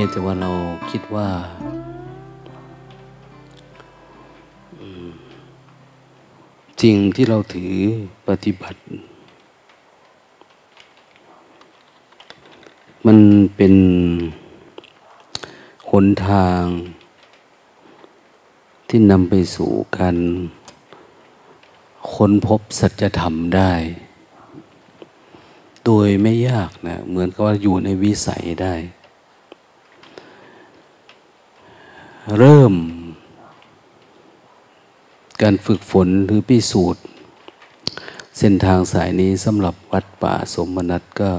พียงแต่ว่าเราคิดว่าจริงที่เราถือปฏิบัติ มันเป็นหนทางที่นำไปสู่การค้นพบสัจธรรมได้ โดยไม่ยากนะ เหมือนกับว่าอยู่ในวิสัยได้ เริ่ม การฝึกฝนหรือพิสูจน์ เส้นทางสายนี้สำหรับวัดป่าสมนัตก็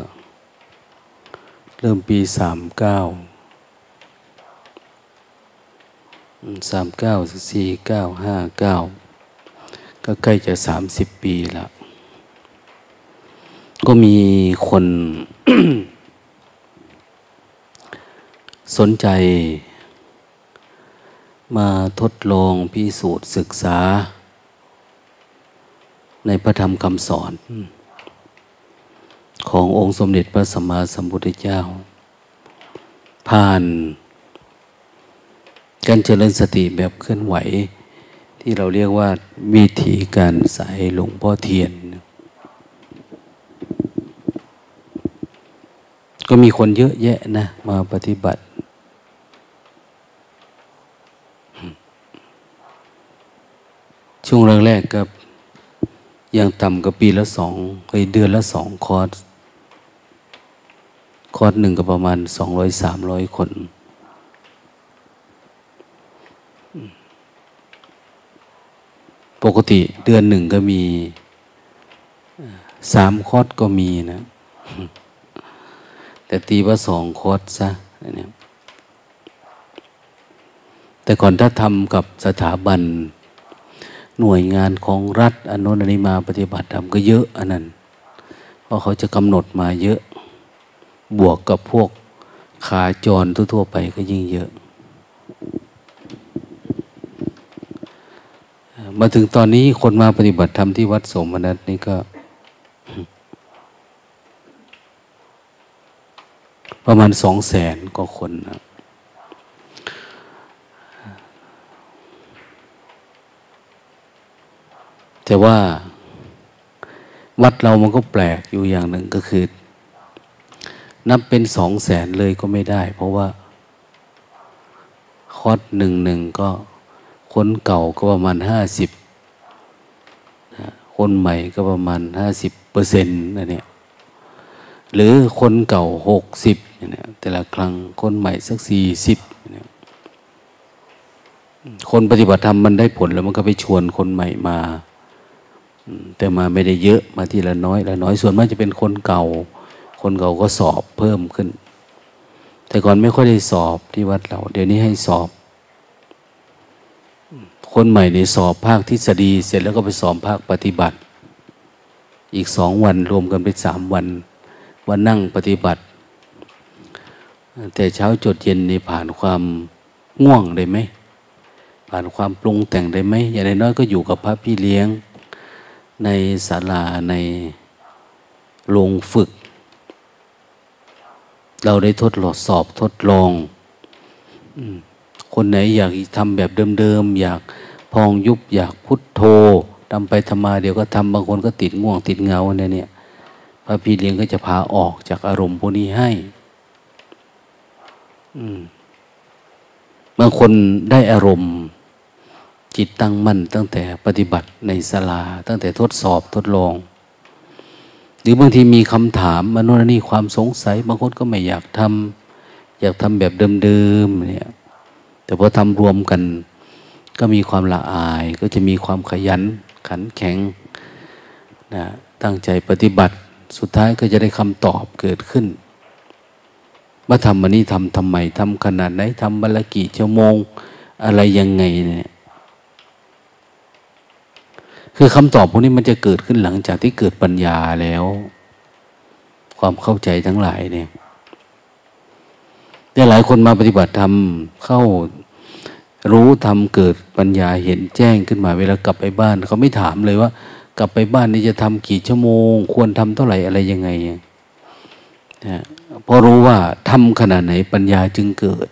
เริ่มปีสามเก้าสามเก้าสี่เก้าห้าเก้าก็ใกล้จะสามสิบปีแล้ว ก็มีคนสนใจ มาทดลองพิสูจน์ศึกษา ในพระธรรมคำสอน ขององค์สมเด็จพระสัมมาสัมพุทธเจ้า ผ่าน การเจริญสติแบบเคลื่อนไหว ที่เราเรียกว่าวิธีการสายหลวงพ่อเทียน ก็มีคนเยอะแยะนะ มาปฏิบัติ ช่วงแรกๆก็ยังต่ำกับปีละสองเดือนละสองคอร์สคอร์สหนึ่งก็ประมาณสองร้อยสามร้อยคน ปกติเดือนหนึ่งก็มีสามคอร์สก็มีนะ แต่ตีว่าสองคอร์สซะเนี่ยแต่ก่อนถ้าทำกับสถาบัน หน่วยงานของรัฐอนุนันมาปฏิบัติธรรมก็เยอะอันนั้นเพราะเขาจะกำหนดมาเยอะ บวกกับพวกขาจรทั่วๆไปก็ยิ่งเยอะ มาถึงตอนนี้คนมาปฏิบัติธรรมที่วัดสมนัตนี่ก็ ประมาณสองแสนกว่าคนนะ แต่ว่าวัดเรามันก็แปลกอยู่อย่างหนึ่งก็คือ นับเป็นสองแสนเลยก็ไม่ได้ เพราะว่า คอดหนึ่งหนึ่งก็คนเก่าก็ประมาณห้าสิบคนใหม่ก็ประมาณห้าสิบเปอร์เซ็นต์นะเนี่ยหรือคนเก่าหกสิบเนี่ยแต่ละครั้งคนใหม่สักสี่สิบเนี่ยคนปฏิบัติธรรมมันได้ผลแล้วมันก็ไปชวนคนใหม่มา แต่มาไม่ได้เยอะมาทีละน้อยละน้อยส่วนมากจะเป็นคนเก่า คนเก่าก็สอบเพิ่มขึ้น แต่ก่อนไม่ค่อยได้สอบที่วัดเรา เดี๋ยวนี้ให้สอบ คนใหม่ในสอบภาคทฤษฎี เสร็จแล้วก็ไปสอบภาคปฏิบัติ อีกสองวันรวมกันเป็นสามวัน วันนั่งปฏิบัติ แต่เช้าจดเย็นนี่ผ่านความง่วงได้ไหมผ่านความปรุงแต่งได้ไหมอย่างน้อยก็อยู่กับพระพี่เลี้ยง ในศาลาในโรงฝึก เราได้ทดลองสอบทดลอง คนไหนอยากทำแบบเดิมๆ อยากพองยุบอยากพุทโธทำไปทำมาเดี๋ยวก็ทำบางคนก็ติดง่วงติดเงาเนี่ยเนี่ยพระพี่เลี้ยงก็จะพาออกจากอารมณ์พวกนี้ให้บางคนได้อารมณ์ จิตตั้งมั่นตั้งแต่ปฏิบัติในศาลา ตั้งแต่ทดสอบทดลอง หรือบางทีมีคำถามมนุษนี่ความสงสัย บางคนก็ไม่อยากทำอยากทำแบบเดิมๆเนี่ยแต่พอทำรวมกัน ก็มีความละอาย ก็จะมีความขยันขันแข็งนะตั้งใจปฏิบัติสุดท้ายก็จะได้คำตอบเกิดขึ้นว่าทำมันนี้ทำทำไมทำขนาดไหนทำบัลกี่ชั่วโมง อะไรยังไงเนี่ย คือคำตอบพวกนี้มันจะเกิดขึ้นหลังจากที่เกิดปัญญาแล้ว ความเข้าใจทั้งหลายเนี่ยแต่หลายคนมาปฏิบัติธรรมเข้ารู้ทำเกิดปัญญาเห็นแจ้งขึ้นมาเวลากลับไปบ้าน เขาไม่ถามเลยว่า กลับไปบ้านนี่จะทำกี่ชั่วโมง ควรทำเท่าไหร่อะไรยังไงนะเพราะรู้ว่าทำขนาดไหนปัญญาจึงเกิด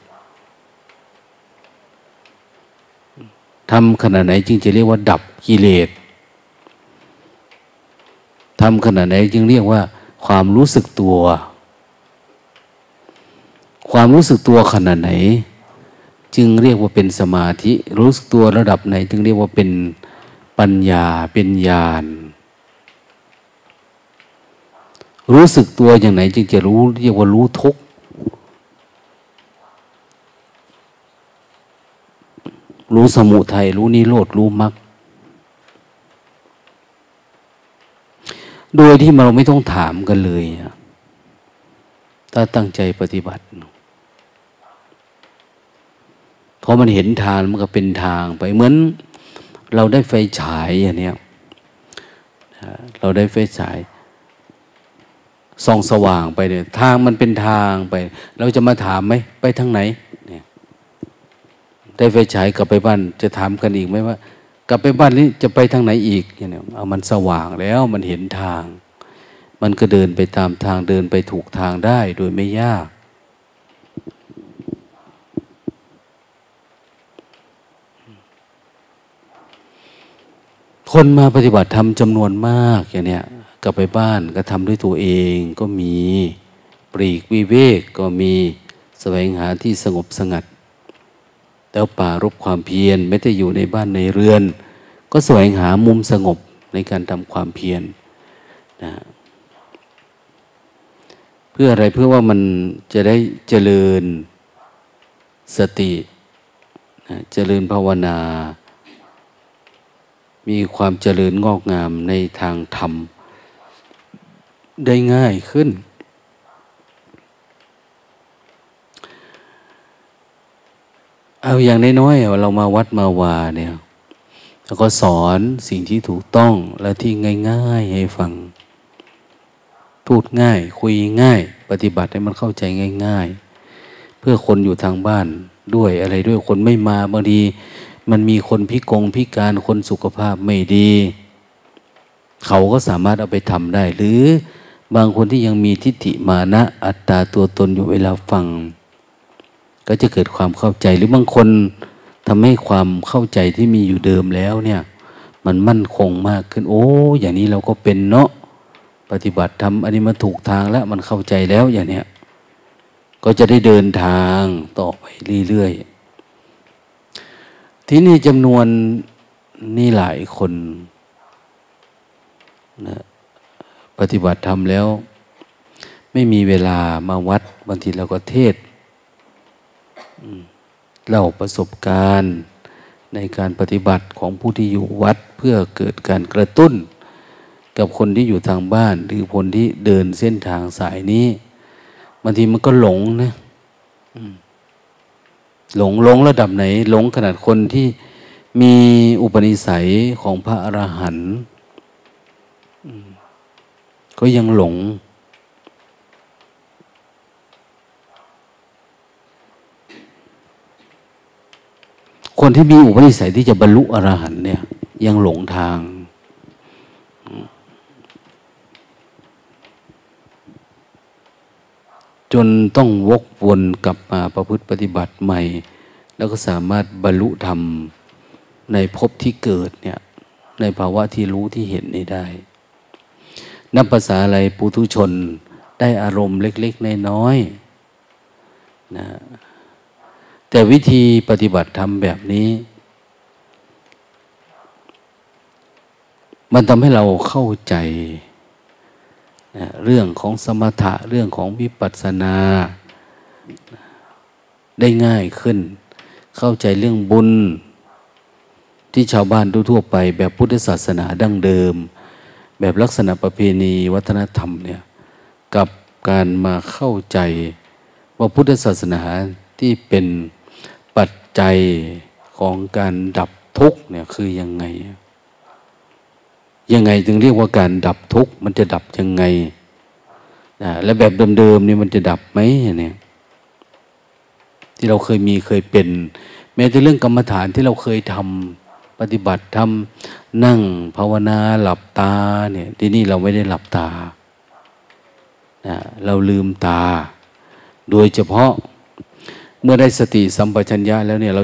ทำขนาดไหนจึงจะเรียกว่า ดับกิเลส ทำขนาดไหนจึงเรียกว่า ความรู้สึกตัว ความรู้สึกตัวขนาดไหน จึงเรียกว่าเป็นสมาธิ รู้สึกตัวระดับไหน จึงเรียกว่าเป็นปัญญาเป็นญาณรู้สึกตัวอย่างไหน จึงจะรู้เรียกว่ารู้ทุกรู้สมุทัยรู้นิโรธรู้มรรค โดยที่เราไม่ต้องถามกันเลย ถ้าตั้งใจปฏิบัติเพราะมันเห็นทางมันก็เป็นทางไปเหมือน เราได้ไฟฉายอย่างนี้เราได้ไฟฉายส่องสว่างไปเนี่ยทางมันเป็นทางไป เราจะมาถามไหมไปทางไหน เนี่ย ได้ไฟฉายกลับไปบ้าน จะถามกันอีกไหมว่า กลับไปบ้านนี้จะไปทางไหนอีกเนี่ยเอามันสว่างแล้วมันเห็นทาง มันก็เดินไปตามทางเดินไปถูกทางได้โดยไม่ยาก คนมาปฏิบัติธรรมจำนวนมากอย่างเนี้ยกลับไปบ้านก็ทำด้วยตัวเองก็มี ปรีกวิเวกก็มีแสวงหาที่สงบสงัด แล้วป่ารบความเพียรไม่ได้อยู่ในบ้านในเรือน ก็แสวงหามุมสงบในการทำความเพียรนะเพื่ออะไรเพื่อว่ามันจะได้เจริญสตินะเจริญภาวนา มีความเจริญงอกงามในทางธรรม ได้ง่ายขึ้น เอาอย่างน้อยๆเรามาวัดมาวาเนี่ยแล้วก็สอนสิ่งที่ถูกต้องและที่ง่าย ๆ ให้ฟัง พูดง่าย คุยง่าย ปฏิบัติให้มันเข้าใจง่าย ๆ เพื่อคนอยู่ทางบ้านด้วยอะไรด้วยคนไม่มาบางทีมันมีคนพิกงพิการคนสุขภาพไม่ดี เขาก็สามารถเอาไปทำได้ หรือบางคนที่ยังมีทิฏฐิมานะอัตตาตัวตนอยู่เวลาฟัง ก็จะเกิดความเข้าใจหรือบางคนทำให้ความเข้าใจที่มีอยู่เดิมแล้วเนี่ย มันมั่นคงมากขึ้น โอ้ อย่างนี้เราก็เป็นเนาะปฏิบัติทำอันนี้มาถูกทางแล้วมันเข้าใจแล้วอย่างเนี้ยก็จะได้เดินทางต่อไปเรื่อยๆที่นี่จำนวนนี่หลายคนนะปฏิบัติธรรมแล้ว ไม่มีเวลามาวัดบางทีเราก็เทศ เล่าประสบการณ์ในการปฏิบัติของผู้ที่อยู่วัดเพื่อเกิดการกระตุ้น กับคนที่อยู่ทางบ้าน หรือคนที่เดินเส้นทางสายนี้บางทีมันก็หลงนะหลงหลงระดับไหน หลงขนาดคนที่มีอุปนิสัยของพระอรหันต์ก็ยังหลง คนที่มีอุปนิสัยที่จะบรรลุอรหันต์เนี่ย ยังหลงทาง จนต้องวกวนกลับมาประพฤติปฏิบัติใหม่ แล้วก็สามารถบรรลุธรรมในภพที่เกิดเนี่ย ในภาวะที่รู้ที่เห็นนี้ได้ นับภาษาอะไรปุถุชนได้อารมณ์เล็ก ๆ น้อยๆนะ แต่วิธีปฏิบัติธรรมแบบนี้ มันทำให้เราเข้าใจนะเรื่องของสมถะเรื่องของวิปัสสนา ได้ง่ายขึ้น เข้าใจเรื่องบุญ ที่ชาวบ้านทั่วไป แบบพุทธศาสนาดั้งเดิม แบบลักษณะประเพณีวัฒนธรรมเนี่ยกับการมาเข้าใจว่าพุทธศาสนาที่เป็น จจัยของการดับทุกข์เนี่ยคือยังไง ยังไงจึงเรียกว่าการดับทุกข์มันจะดับยังไงนะและแบบเดิมๆนี่มันจะดับไหมเนี่ยที่เราเคยมีเคยเป็น แม้แต่เรื่องกรรมฐานที่เราเคยทำปฏิบัติทำนั่งภาวนาหลับตาเนี่ยที่นี่เราไม่ได้หลับตาเราลืมตา โดยเฉพาะ มื่อได้สติสัมปชัญญะแล้วเนี่ยเรา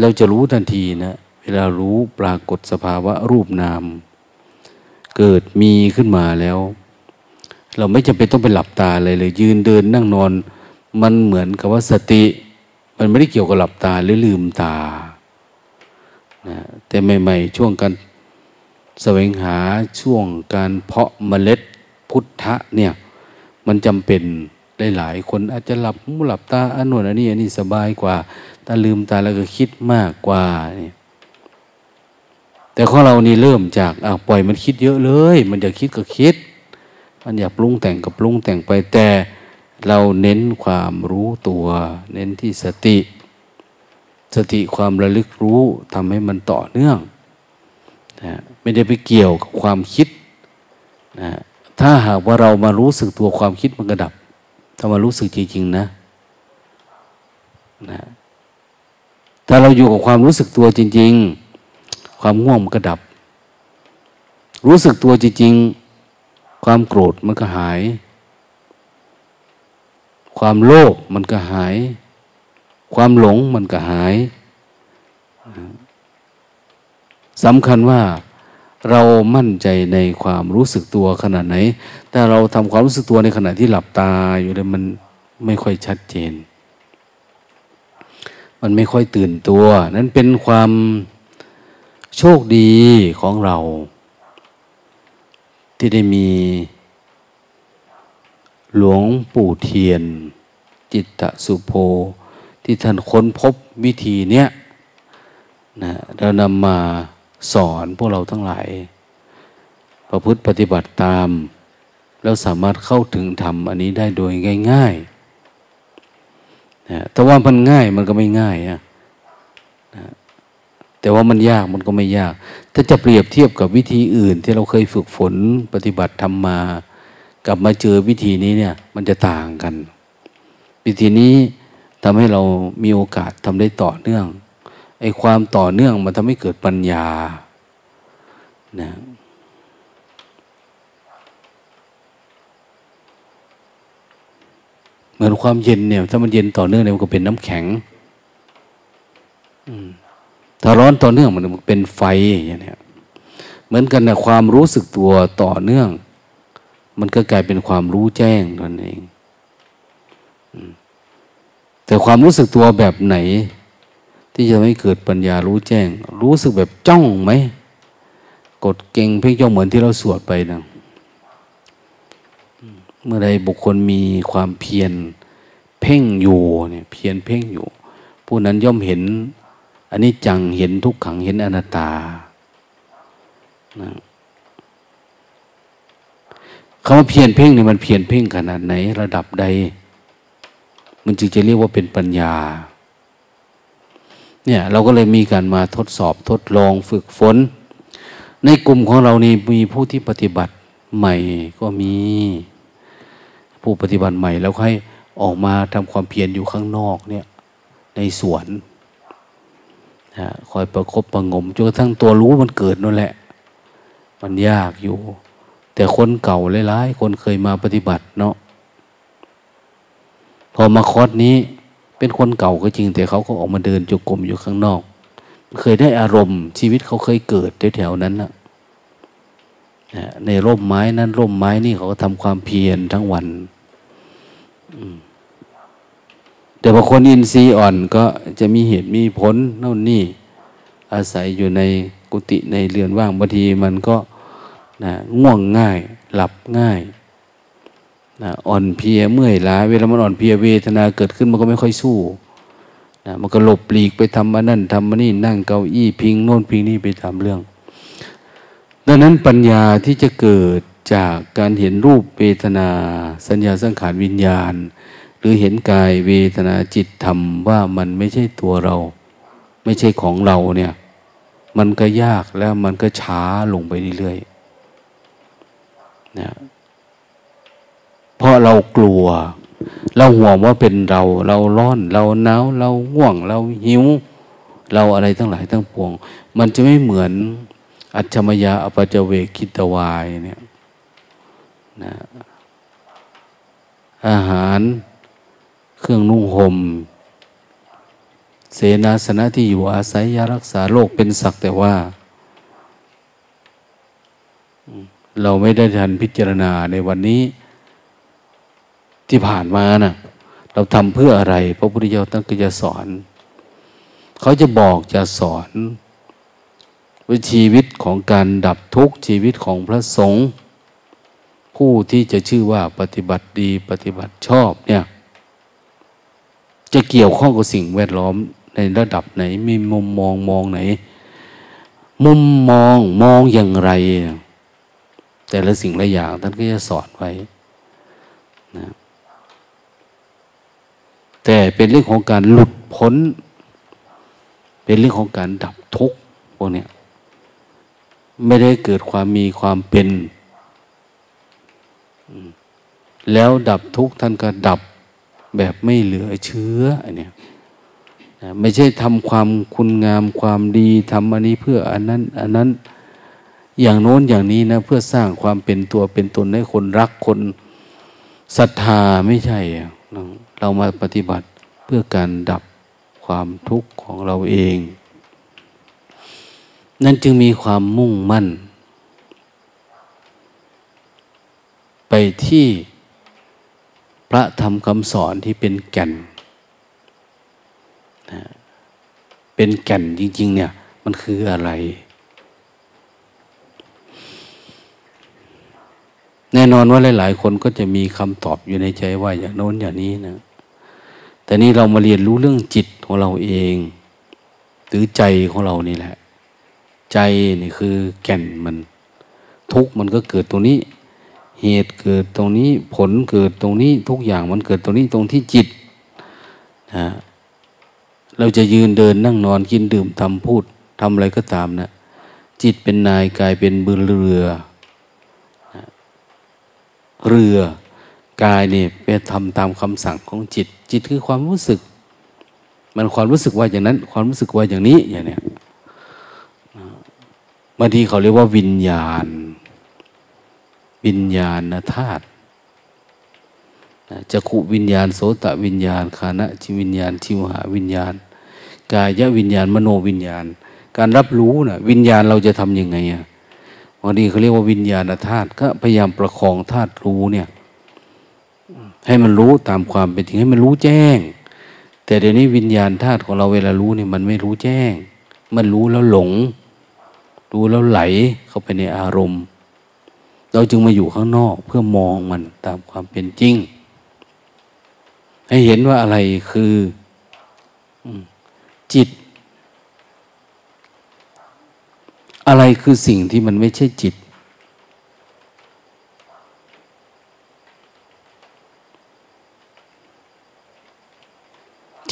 เราจะรู้ทันทีนะ เวลารู้ปรากฏสภาวะรูปนาม เกิดมีขึ้นมาแล้ว เราไม่จำเป็นต้องไปหลับตาเลยเลย ยืนเดินนั่งนอน มันเหมือนกับว่าสติ มันไม่ได้เกี่ยวกับหลับตาหรือลืมตานะแต่ใหม่ๆช่วงการแสวงหาช่วงการเพาะเมล็ดพุทธะเนี่ย มันจำเป็น หลายๆคนอาจจะหลับหูหลับตาอันนู้นอันนี้อันนี้สบายกว่าถ้าลืมตาแล้วก็คิดมากกว่านี่แต่ของเรานี่เริ่มจากอะปล่อยมันคิดเยอะเลย มันอยากคิดก็คิด มันอยากปรุงแต่งก็ปรุงแต่งไปแต่เราเน้นความรู้ตัว เน้นที่สติ สติความระลึกรู้ทำให้มันต่อเนื่องนะไม่ได้ไปเกี่ยวกับความคิดนะถ้าหากว่าเรามารู้สึกตัวความคิดมันกระดับ ถ้ามารู้สึกจริงๆนะนะ ถ้าเราอยู่กับความรู้สึกตัวจริง ๆ ความง่วงมันก็ดับ รู้สึกตัวจริง ๆ ความโกรธมันก็หาย ความโลภมันก็หาย ความหลงมันก็หายสำคัญว่า เรามั่นใจในความรู้สึกตัวขนาดไหน แต่เราทำความรู้สึกตัวในขณะที่หลับตาอยู่เลยมันไม่ค่อยชัดเจน มันไม่ค่อยตื่นตัว นั้นเป็นความโชคดีของเรา ที่ได้มีหลวงปู่เทียน จิตตสุโภที่ท่านค้นพบวิธีเนี้ยนะเรานำมา สอนพวกเราทั้งหลาย ประพฤติปฏิบัติตาม แล้วสามารถเข้าถึงธรรมอันนี้ได้โดยง่ายๆนะแต่ว่ามันง่ายมันก็ไม่ง่ายนะนะแต่ว่ามันยากมันก็ไม่ยาก ถ้าจะเปรียบเทียบกับวิธีอื่น ที่เราเคยฝึกฝนปฏิบัติทำมา กลับมาเจอวิธีนี้เนี่ย มันจะต่างกัน วิธีนี้ทำให้เรามีโอกาสทำได้ต่อเนื่อง ไอ้ความต่อเนื่องมันทำให้เกิดปัญญานะเหมือนความเย็นเนี่ย ถ้ามันเย็นต่อเนื่องเนี่ยมันก็เป็นน้ำแข็งถ้าร้อนต่อเนื่องมันเป็นไฟอย่างนี้เหมือนกันนะความรู้สึกตัวต่อเนื่อง มันก็กลายเป็นความรู้แจ้งนั่นเองแต่ความรู้สึกตัวแบบไหน ที่จะไม่เกิดปัญญารู้แจ้ง รู้สึกแบบจ้องไหม กดเก่งเพ่งจ้องเหมือนที่เราสวดไปนะเมื่อใดบุคคลมีความเพียรเพ่งอยู่เนี่ยเพียรเพ่งอยู่ ผู้นั้นย่อมเห็นอันนี้จังเห็นทุกขังเห็นอนัตตานะคำว่าเพียรเพ่งเนี่ยมันเพียรเพ่งขนาดไหน ระดับใด มันจึงจะเรียกว่าเป็นปัญญา เนี่ยเราก็เลยมีการมาทดสอบทดลองฝึกฝน ในกลุ่มของเรานี่มีผู้ที่ปฏิบัติใหม่ก็มี ผู้ปฏิบัติใหม่แล้วให้ออกมาทำความเพียรอยู่ข้างนอกเนี่ยในสวนนะคอยประครบประงมจนกระทั่งตัวรู้มันเกิดนั่นแหละ มันยากอยู่ แต่คนเก่าหลายๆคนเคยมาปฏิบัติเนาะพอมาคอร์สนี้ เป็นคนเก่าก็จริง แต่เขาก็ออกมาเดินจุกกลมอยู่ข้างนอก เคยได้อารมณ์ ชีวิตเขาเคยเกิดแถวๆนั้นนะในร่มไม้นั้นร่มไม้นี่เขาก็ทำความเพียรทั้งวันแต่บางคนอินทรีย์อ่อนก็จะมีเหตุมีผลน่นนี่ อาศัยอยู่ในกุฏิในเรือนว่างบางทีมันก็นะง่วงง่าย หลับง่าย นะอ่อนเพลียเมื่อยล้าเวลามันอ่อนเพลียเวทนาเกิดขึ้นมันก็ไม่ค่อยสู้นะมันก็หลบหลีกไปทำมานั่นทำมานี่นั่งเก้าอี้พิงโน่นพิงนี่ไปทำเรื่อง ดังนั้นปัญญาที่จะเกิดจากการเห็นรูปเวทนา สัญญาสังขารวิญญาณ หรือเห็นกายเวทนาจิตธรรมว่ามันไม่ใช่ตัวเรา ไม่ใช่ของเราเนี่ย มันก็ยากแล้วมันก็ช้าลงไปเรื่อยๆนะ เพราะเรากลัว เราห่วงว่าเป็นเรา เราร้อน เราหนาวเราง่วง เราหิว เราอะไรทั้งหลายทั้งปวง มันจะไม่เหมือนอัจฉมยาอปจเวกิตวายเนี่ยนะอาหารเครื่องนุ่งหม่มเสนาสนะที่อยู่อาศัยยารักษาโรคเป็นสักแต่ว่า เราไม่ได้ทันพิจารณาในวันนี้ ที่ผ่านมานะ่ะ เราทำเพื่ออะไร พระพุทธเจ้าท่านก็จะสอน เขาจะบอกจะสอนว่าชีวิตของการดับทุกข์ชีวิตของพระสงฆ์ผู้ที่จะชื่อว่าปฏิบัติดีปฏิบัติชอบเนี่ย จะเกี่ยวข้องกับสิ่งแวดล้อมในระดับไหน มีมุมมองมองไหน มุมมองมองอย่างไร แต่ละสิ่งละอย่างท่านก็จะสอนไว้นะ แต่เป็นเรื่องของการหลุดพ้น เป็นเรื่องของการดับทุกข์พวกนี้ไม่ได้เกิดความมีความเป็น แล้วดับทุกข์ท่านก็ดับแบบไม่เหลือเชื้ออันเนี้ยไม่ใช่ทำความคุณงามความดีทำอันนี้เพื่ออันนั้น อันนั้นอย่างโน้นอย่างนี้นะเพื่อสร้างความเป็นตัวเป็นตนให้คนรักคนศรัทธาไม่ใช่ เรามาปฏิบัติเพื่อการดับความทุกข์ของเราเอง นั่นจึงมีความมุ่งมั่น ไปที่พระธรรมคำสอนที่เป็นแก่นนะเป็นแก่นจริง ๆ เนี่ย มันคืออะไร แน่นอนว่าหลาย ๆ คนก็จะมีคำตอบอยู่ในใจว่าอย่างโน้นอย่างนี้นะ แต่นี่เรามาเรียนรู้เรื่องจิตของเราเอง หรือใจของเรานี่แหละ ใจนี่คือแก่นมัน ทุกมันก็เกิดตรงนี้ เหตุเกิดตรงนี้ ผลเกิดตรงนี้ ทุกอย่างมันเกิดตรงนี้ตรงที่จิตนะเราจะยืนเดินนั่งนอนกินดื่มทำพูดทำอะไรก็ตามนะจิตเป็นนายกายเป็นบือเรือ เรือ กายนี่ไปทำตามคำสั่งของจิต จิตคือความรู้สึก มันความรู้สึกว่าอย่างนั้น ความรู้สึกว่าอย่างนี้อย่างเนี้ยบางทีเขาเรียกว่าวิญญาณ วิญญาณธาตุจะขุวิญญาณโสตวิญญาณคานะจิวิญญาณชิวหาวิญญาณ กายวิญญาณมโนวิญญาณ การรับรู้นะ่ะวิญญาณเราจะทำยังไงอะวันนี้เขาเรียกว่าวิญญาณธาตุก็พยายามประคองธาตุรู้เนี่ย ให้มันรู้ตามความเป็นจริงให้มันรู้แจ้ง แต่เดี๋ยวนี้วิญญาณธาตุของเราเวลารู้เนี่ยมันไม่รู้แจ้ง มันรู้แล้วหลงดูแล้วไหลเข้าไปในอารมณ์ เราจึงมาอยู่ข้างนอกเพื่อมองมันตามความเป็นจริง ให้เห็นว่าอะไรคือจิต อะไรคือสิ่งที่มันไม่ใช่จิต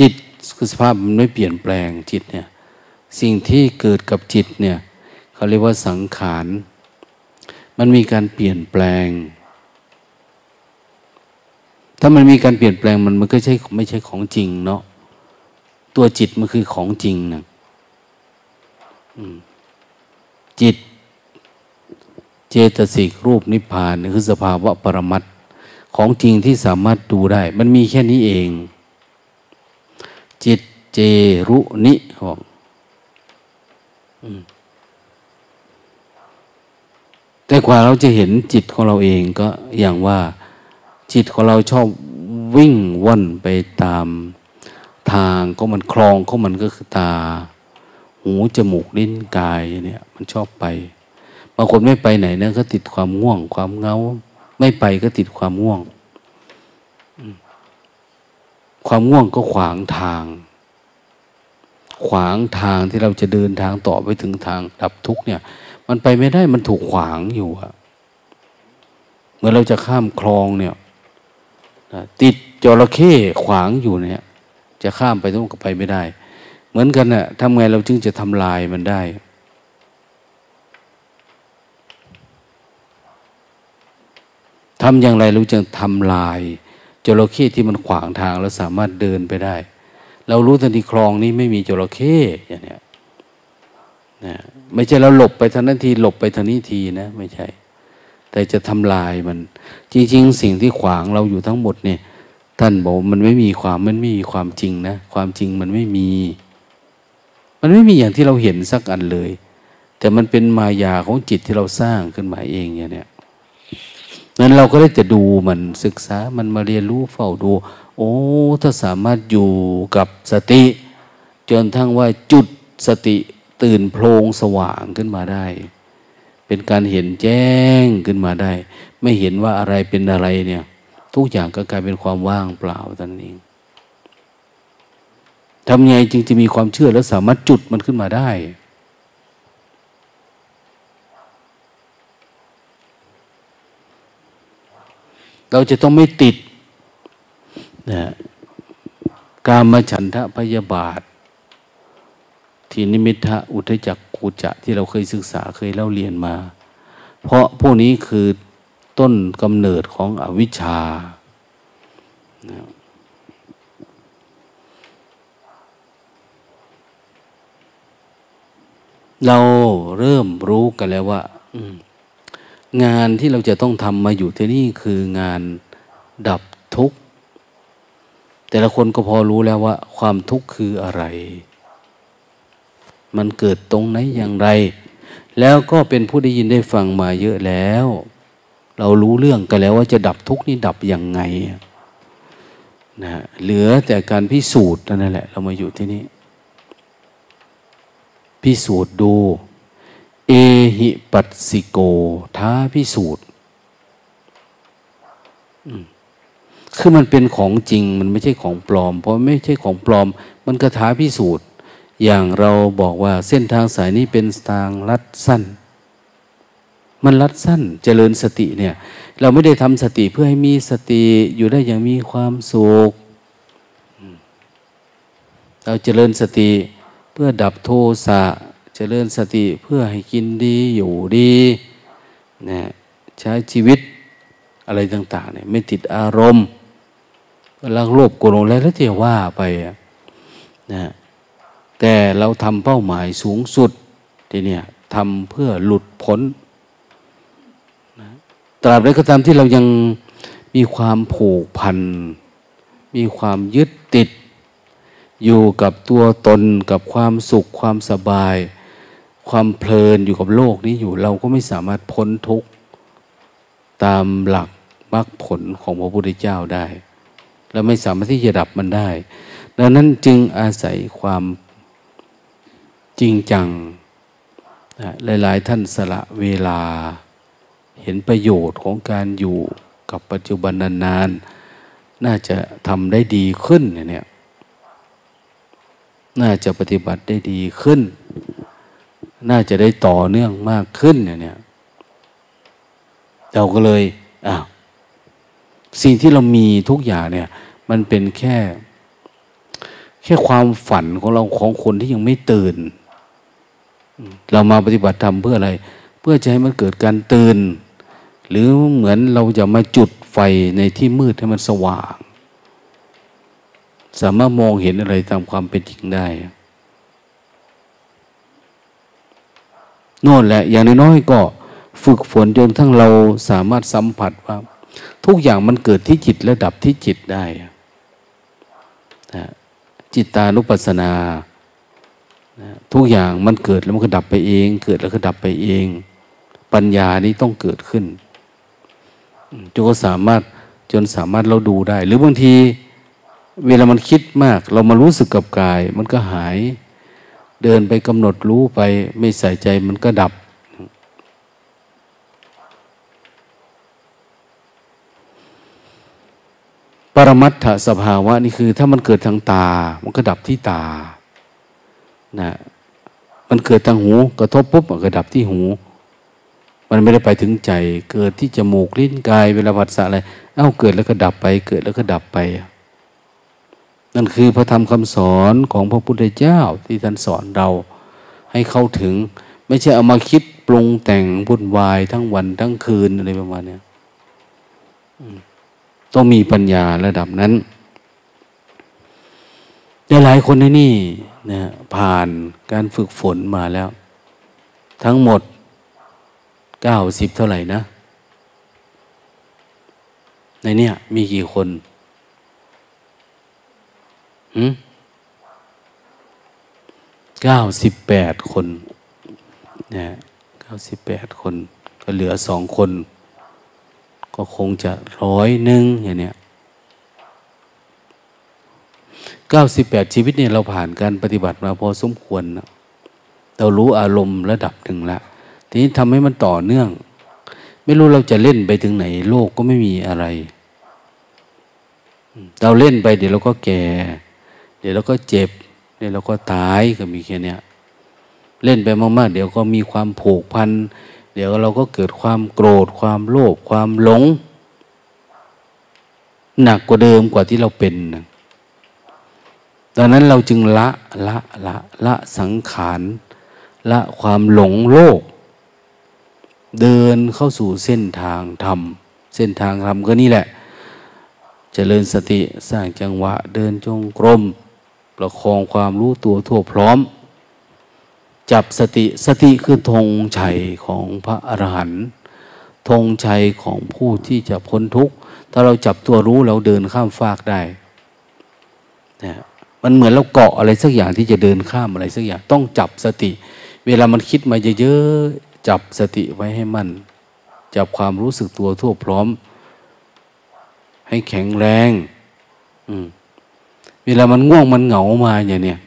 จิตคือสภาพมันไม่เปลี่ยนแปลงจิตเนี่ยสิ่งที่เกิดกับจิตเนี่ยเขาเรียกว่าสังขาร มันมีการเปลี่ยนแปลง ถ้ามันมีการเปลี่ยนแปลงมันมันก็ใช่ไม่ใช่ของจริงเนาะตัวจิตมันคือของจริงนะจิตเจตสิกรูปนิพพานคือสภาวะปรมัตของจริงที่สามารถดูได้ มันมีแค่นี้เอง เจรุนิของอืมแต่กว่าเราจะเห็นจิตของเราเองก็อย่างว่า จิตของเราชอบวิ่งว่อนไปตามทางก็มันคลองก็มันก็คือตา หูจมูกลิ้นกายเนี่ย มันชอบไปบางคนไม่ไปไหนนะก็ติดความง่วง ความเงา ไม่ไปก็ติดความง่วง ความง่วงก็ขวางทาง ขวางทางที่เราจะเดินทางต่อไปถึงทางดับทุกเนี่ย มันไปไม่ได้มันถูกขวางอยู่อะเมื่อเราจะข้ามคลองเนี่ยติดจระเข้ขวางอยู่เนี่ย จะข้ามไปต้องก็ไปไม่ได้ เหมือนกันนะ่ะทำไงเราจึงจะทำลายมันได้ทำอย่างไรเราจึงทำลายจระเข้ที่มันขวางทางแล้วสามารถเดินไปได้ เรารู้ทันทีคลองนี้ไม่มีจระเข้อย่างเนี้ยนะไม่ใช่เราหลบไปทันทีหลบไปทางนี้ทีนะไม่ใช่ แต่จะทำลายมัน จริง ๆ สิ่งที่ขวางเราอยู่ทั้งหมดเนี่ย ท่านบอกมันไม่มีความมันไม่มีความจริงนะ ความจริงมันไม่มี มันไม่มีอย่างที่เราเห็นสักอันเลย แต่มันเป็นมายาของจิตที่เราสร้างขึ้นมาเองอย่างเนี้ยนั้นเราก็ได้แต่ดูมันศึกษามันมาเรียนรู้เฝ้าดู โอ้ถ้าสามารถอยู่กับสติ จนทั้งว่าจุดสติตื่นโพลงสว่างขึ้นมาได้ เป็นการเห็นแจ้งขึ้นมาได้ ไม่เห็นว่าอะไรเป็นอะไรเนี่ย ทุกอย่างก็กลายเป็นความว่างเปล่าตอนนี้ทำไงจึงจะมีความเชื่อแล้วสามารถจุดมันขึ้นมาได้เราจะต้องไม่ติด นะกามฉันทะพยาบาท ทีนิมิทะอุทจักกุจะที่เราเคยศึกษาเคยเล่าเรียนมา เพราะพวกนี้คือต้นกำเนิดของอวิชชานะเราเริ่มรู้กันแล้วว่า งานที่เราจะต้องทำมาอยู่ที่นี่คืองานดับ แต่ละคนก็พอรู้แล้วว่า ความทุกข์คืออะไร มันเกิดตรงไหนอย่างไร แล้วก็เป็นผู้ได้ยินได้ฟังมาเยอะแล้ว เรารู้เรื่องกันแล้วว่าจะดับทุกข์นี่ดับยังไงนะเหลือแต่การพิสูจน์นั่นแหละ เรามาอยู่ที่นี่พิสูจน์ดู เอหิปัสสิโก ท้าพิสูจน์ คือมันเป็นของจริงมันไม่ใช่ของปลอม เพราะไม่ใช่ของปลอม มันก็ท้าพิสูจน์ อย่างเราบอกว่าเส้นทางสายนี้เป็นทางลัดสั้น มันลัดสั้นเจริญสติเนี่ย เราไม่ได้ทำสติเพื่อให้มีสติอยู่ได้อย่างมีความสุขเราเจริญสติเพื่อดับโทสะเจริญสติเพื่อให้กินดีอยู่ดีนะใช้ชีวิตอะไรต่าง ๆ เนี่ยไม่ติดอารมณ์ ลักโลภโกรธอะไรแล้วจะว่าไปนะแต่เราทำเป้าหมายสูงสุดทีเนี่ยทำเพื่อหลุดพ้นนะตราบใดก็ตามที่เรายังมีความผูกพัน มีความยึดติด อยู่กับตัวตนกับความสุขความสบาย ความเพลินอยู่กับโลกนี้อยู่ เราก็ไม่สามารถพ้นทุกข์ตามหลักมรรคผลของพระพุทธเจ้าได้ เราไม่สามารถที่จะดับมันได้ ดังนั้นจึงอาศัยความจริงจัง หลายๆ ท่านสละเวลา เห็นประโยชน์ของการอยู่กับปัจจุบันนานๆ น่าจะทำได้ดีขึ้นเนี่ย น่าจะปฏิบัติได้ดีขึ้น น่าจะได้ต่อเนื่องมากขึ้นเนี่ย เราก็เลยอ้าว สิ่งที่เรามีทุกอย่างเนี่ย มันเป็นแค่ แค่ความฝันของเราของคนที่ยังไม่ตื่น เรามาปฏิบัติธรรมเพื่ออะไร เพื่อจะให้มันเกิดการตื่น หรือเหมือนเราจะมาจุดไฟในที่มืดให้มันสว่าง สามารถมองเห็นอะไรตามความเป็นจริงได้โน่นแหละ อย่างน้อยๆก็ ฝึกฝนจนทั้งเราสามารถสัมผัสว่า ทุกอย่างมันเกิดที่จิตและดับที่จิตได้จิตตานุปัสสนาทุกอย่างมันเกิดแล้วมันก็ดับไปเอง เกิดแล้วก็ดับไปเอง ปัญญานี้ต้องเกิดขึ้นจนก็สามารถจนสามารถเราดูได้ หรือบางที เวลามันคิดมาก เรามารู้สึกกับกาย มันก็หาย เดินไปกำหนดรู้ไป ไม่ใส่ใจมันก็ดับ ปรมัตถสภาวะนี่คือ ถ้ามันเกิดทางตา มันก็ดับที่ตา นะ มันเกิดทางหู กระทบปุ๊บมันก็ดับที่หู มันไม่ได้ไปถึงใจ เกิดที่จมูกลิ้นกายเวลาผัสสะอะไร เอ้าเกิดแล้วก็ดับไป เกิดแล้วก็ดับไป นั่นคือพระธรรมคำสอนของพระพุทธเจ้าที่ท่านสอนเรา ให้เข้าถึง ไม่ใช่เอามาคิดปรุงแต่งวุ่นวายทั้งวันทั้งคืนอะไรประมาณนี้ ต้องมีปัญญาระดับนั้นหลายคนในนี่นะผ่านการฝึกฝนมาแล้ว ทั้งหมดเก้าสิบเท่าไหร่นะ ในเนี้ยมีกี่คนเก้าสิบแปดคนนะเก้าสิบแปดคน ก็เหลือสองคน ก็คงจะร้อยหนึ่งอย่างเนี้ยเก้าสิบแปดชีวิตเนี่ยเราผ่านการปฏิบัติมาพอสมควรนะเรารู้อารมณ์ระดับหนึ่งละทีนี้ทำให้มันต่อเนื่อง ไม่รู้เราจะเล่นไปถึงไหน โลกก็ไม่มีอะไร เราเล่นไปเดี๋ยวเราก็แก่ เดี๋ยวเราก็เจ็บ เดี๋ยวเราก็ตายก็มีแค่นี้เล่นไปมากๆ เดี๋ยวก็มีความผูกพัน เดี๋ยวเราก็เกิดความโกรธ ความโลภความหลง หนักกว่าเดิมกว่าที่เราเป็นดังนั้นเราจึงละละละละสังขารละความหลงโลก เดินเข้าสู่เส้นทางธรรมเส้นทางธรรมก็นี่แหละเจริญสติสร้างจังหวะ เดินจงกรมประคองความรู้ตัวทั่วพร้อม จับสติสติคือธงชัยของพระอรหันต์ธงชัยของผู้ที่จะพ้นทุกข์ ถ้าเราจับตัวรู้เราเดินข้ามฟากได้นะมันเหมือนเราเกาะอะไรสักอย่างที่จะเดินข้ามอะไรสักอย่างต้องจับสติ เวลามันคิดมาเยอะๆจับสติไว้ให้มันจับความรู้สึกตัวทั่วพร้อม ให้แข็งแรง เวลามันง่วงมันเหงามาอย่างเนี้ย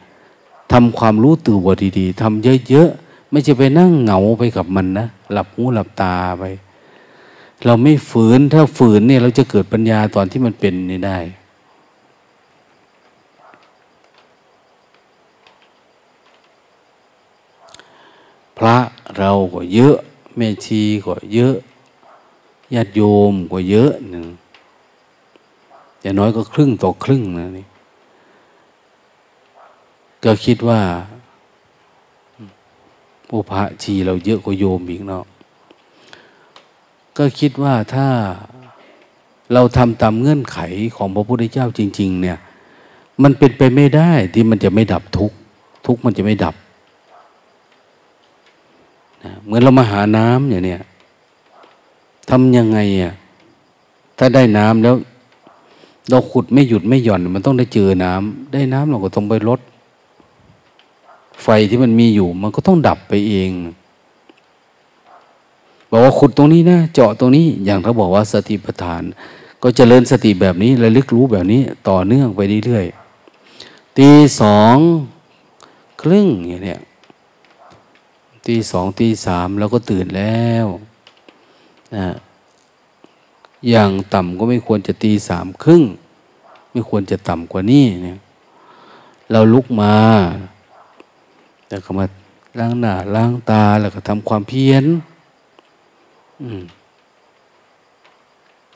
ทำความรู้ตื่นดีๆทำเยอะๆ ไม่จะไปนั่งเหงาไปกับมันนะ หลับหูหลับตาไป เราไม่ฝืน ถ้าฝืนเนี่ยเราจะเกิดปัญญาตอนที่มันเป็นนี่ได้ พระเราก็เยอะแม่ชีก็เยอะญาติโยมก็เยอะหนึ่งอย่างน้อยก็ครึ่งต่อครึ่งนะนี่ ก็คิดว่าผู้พระชีเราเยอะกว่าโยมอีกเนาะก็คิดว่าถ้าเราทำตามเงื่อนไขของพระพุทธเจ้าจริง ๆ เนี่ย มันเป็นไปไม่ได้ที่มันจะไม่ดับทุกทุกมันจะไม่ดับนะเหมือนเรามาหาน้ำอย่างเนี้ยทำยังไงอะถ้าได้น้ำแล้ว เราขุดไม่หยุดไม่หย่อน มันต้องได้เจอน้ำได้น้ำเราก็ต้องไปลด ไฟที่มันมีอยู่ มันก็ต้องดับไปเอง บอกว่าขุดตรงนี้นะ เจาะตรงนี้ อย่างเขาบอกว่าสติปัฏฐาน ก็เจริญสติแบบนี้ระลึกรู้แบบนี้ ต่อเนื่องไปเรื่อยๆตีสองครึ่งอย่างเนี้ยตีสองตีสามเราก็ตื่นแล้วนะอย่างต่ำก็ไม่ควรจะตีสามครึ่ง ไม่ควรจะต่ำกว่านี้เนี่ยเราลุกมา แล้วก็มาล้างหน้าล้างตาแล้วก็ทำความเพียร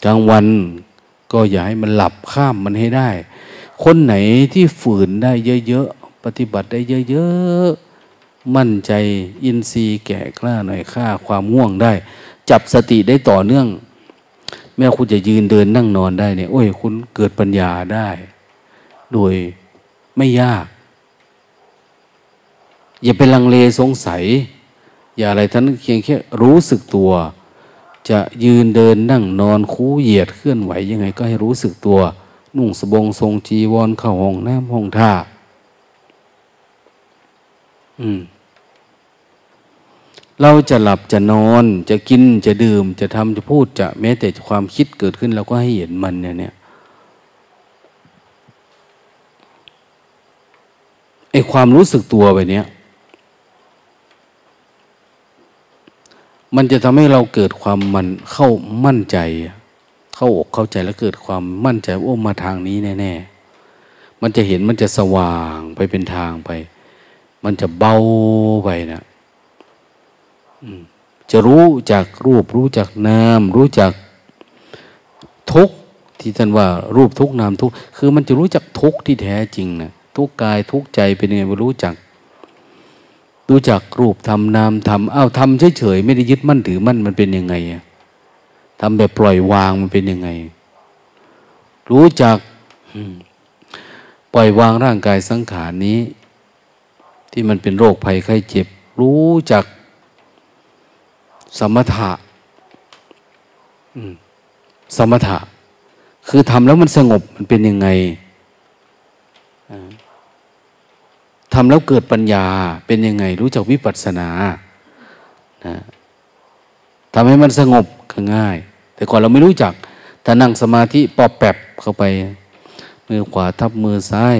กลางวันก็อย่าให้มันหลับข้ามมันให้ได้ คนไหนที่ฝืนได้เยอะๆ ปฏิบัติได้เยอะๆ มั่นใจอินทรีย์แก่กล้าหน่อยค่าความง่วงได้ จับสติได้ต่อเนื่อง แม้คุณจะยืนเดินนั่งนอนได้เนี่ย โอ้ย คุณเกิดปัญญาได้ โดยไม่ยาก อย่าไปลังเลสงสัย อย่าอะไรท่านเพียงแค่รู้สึกตัว จะยืนเดินนั่งนอนคูเหยียดเคลื่อนไหวยังไงก็ให้รู้สึกตัว นุ่งสบงทรงจีวรเข้าห้องน้ำห้องท่า อืมเราจะหลับจะนอนจะกินจะดื่ม จะทำจะพูดจะแม้แต่ความคิดเกิดขึ้นเราก็ให้เห็นมันเนี่ยเนี่ยไอความรู้สึกตัวไปเนี้ย มันจะทำให้เราเกิดความมันเข้ามั่นใจ เข้าอกเข้าใจแล้วเกิดความมั่นใจว่ามาทางนี้แน่ๆมันจะเห็นมันจะสว่างไปเป็นทางไป มันจะเบาไปนะจะรู้จากรูป รู้จากนาม รู้จักทุกที่ท่านว่ารูปทุกนามทุกคือมันจะรู้จักทุกที่แท้จริงนะทุกกายทุกใจเป็นยังไงรู้จัก รู้จักรูปทำนามทำอ้าวทำเฉยๆไม่ได้ยึดมั่นถือมั่นมันเป็นยังไงอะทำแบบปล่อยวางมันเป็นยังไง รู้จักปล่อยวางร่างกายสังขารนี้ ที่มันเป็นโรคภัยไข้เจ็บ รู้จักสมถะสมถะ คือทำแล้วมันสงบมันเป็นยังไง ทำแล้วเกิดปัญญาเป็นยังไง รู้จักวิปัสสนานะทำให้มันสงบก็ง่าย แต่ก่อนเราไม่รู้จัก ถ้านั่งสมาธิปอบแปบเข้าไป มือขวาทับมือซ้าย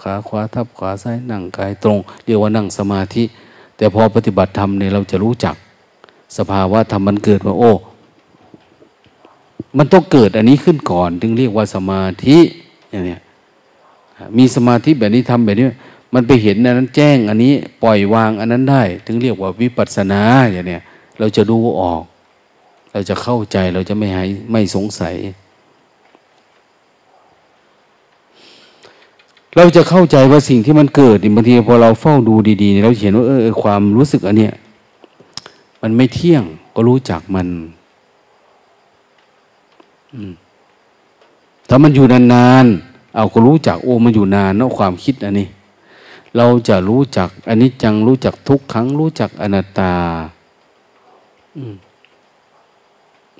ขาขวาทับขวาซ้ายนั่งกายตรง เรียกว่านั่งสมาธิ แต่พอปฏิบัติธรรมเนี่ยเราจะรู้จัก สภาวะธรรมมันเกิดว่าโอ้ มันต้องเกิดอันนี้ขึ้นก่อน ถึงเรียกว่าสมาธิอย่างนี้มีสมาธิแบบนี้ทำแบบนี้ มันไปเห็นอันนั้นแจ้งอันนี้ปล่อยวางอันนั้นได้ ถึงเรียกว่าวิปัสสนาอย่างนี้เราจะดูออก เราจะเข้าใจเราจะไม่หายไม่สงสัย เราจะเข้าใจว่าสิ่งที่มันเกิดบางทีพอเราเฝ้าดูดีๆ เราเห็นว่าเออความรู้สึกอันเนี้ยมันไม่เที่ยงก็รู้จักมันถ้ามันอยู่นานๆเอาก็รู้จักโอ้มันอยู่นานเนาะความคิดอันนี้ เราจะรู้จักอันนี้จังรู้จักทุกครั้งรู้จักอนัตตา